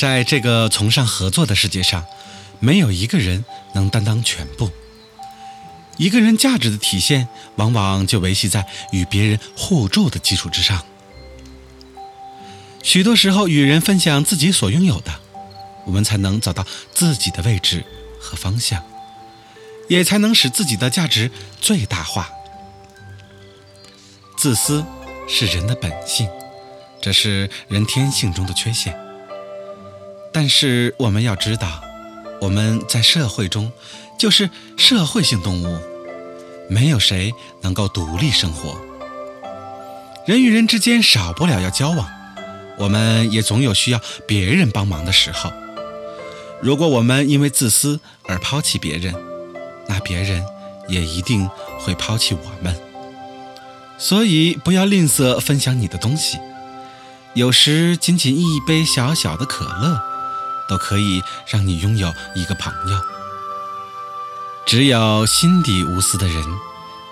在这个崇尚合作的世界上，没有一个人能担当全部。一个人价值的体现，往往就维系在与别人互助的基础之上。许多时候，与人分享自己所拥有的，我们才能找到自己的位置和方向，也才能使自己的价值最大化。自私是人的本性，这是人天性中的缺陷。但是我们要知道，我们在社会中就是社会性动物，没有谁能够独立生活。人与人之间少不了要交往，我们也总有需要别人帮忙的时候。如果我们因为自私而抛弃别人，那别人也一定会抛弃我们。所以不要吝啬分享你的东西，有时仅仅一杯小小的可乐。都可以让你拥有一个朋友。只有心底无私的人，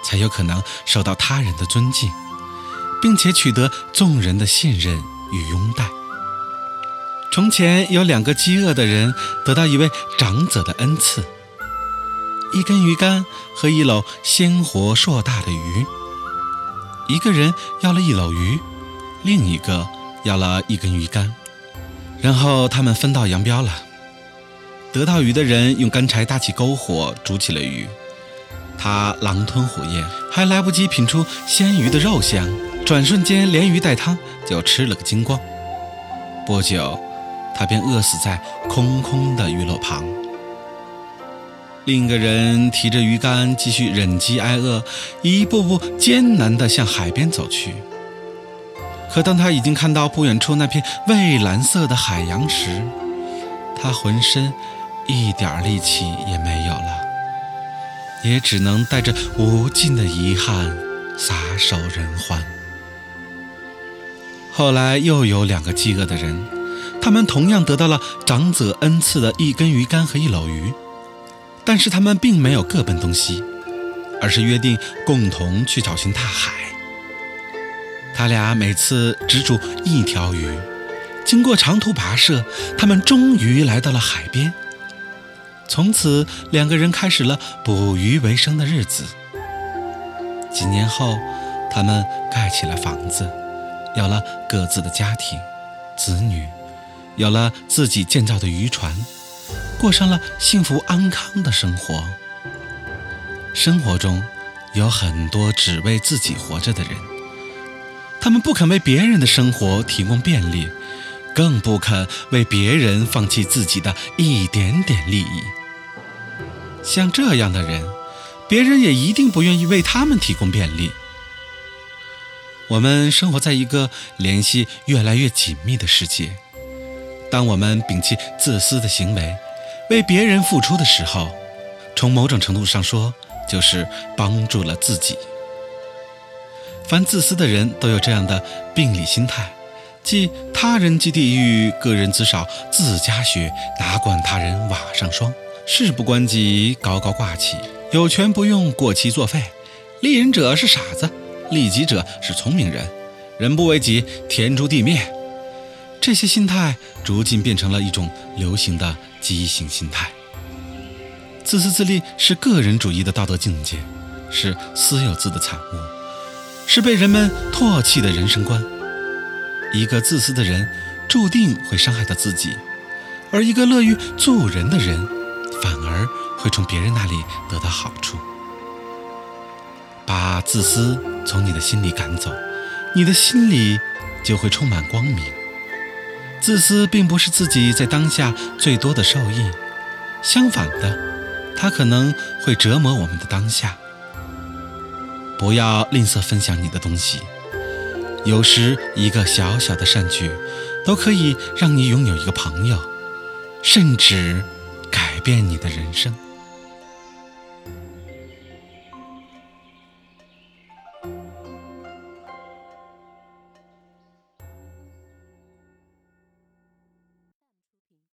才有可能受到他人的尊敬，并且取得众人的信任与拥戴。从前有两个饥饿的人得到一位长者的恩赐：一根鱼竿和一篓鲜活硕大的鱼。一个人要了一篓鱼，另一个要了一根鱼竿。然后他们分道扬镳了。得到鱼的人用干柴搭起篝火，煮起了鱼。他狼吞虎咽，还来不及品出鲜鱼的肉香，转瞬间连鱼带汤就吃了个精光。不久，他便饿死在空空的鱼篓旁。另一个人提着鱼竿，继续忍饥挨饿，一步步艰难地向海边走去。可当他已经看到不远处那片蔚蓝色的海洋时，他浑身一点力气也没有了，也只能带着无尽的遗憾撒手人寰。后来又有两个饥饿的人，他们同样得到了长者恩赐的一根鱼竿和一篓鱼，但是他们并没有各奔东西，而是约定共同去找寻大海。他俩每次只煮一条鱼，经过长途跋涉，他们终于来到了海边。从此，两个人开始了捕鱼为生的日子。几年后，他们盖起了房子，有了各自的家庭、子女，有了自己建造的渔船，过上了幸福安康的生活。生活中有很多只为自己活着的人。他们不肯为别人的生活提供便利，更不肯为别人放弃自己的一点点利益。像这样的人，别人也一定不愿意为他们提供便利。我们生活在一个联系越来越紧密的世界。当我们摒弃自私的行为，为别人付出的时候，从某种程度上说，就是帮助了自己。凡自私的人都有这样的病理心态，即他人即地狱，个人自扫自家雪，哪管他人瓦上霜。事不关己，高高挂起，有权不用，过期作废。利人者是傻子，利己者是聪明人。人不为己，天诛地灭。这些心态逐渐变成了一种流行的畸形心态。自私自利是个人主义的道德境界，是私有制的产物。是被人们唾弃的人生观。一个自私的人，注定会伤害到自己；而一个乐于助人的人，反而会从别人那里得到好处。把自私从你的心里赶走，你的心里就会充满光明。自私并不是自己在当下最多的受益，相反的，它可能会折磨我们的当下。不要吝啬分享你的东西，有时一个小小的善举，都可以让你拥有一个朋友，甚至改变你的人生。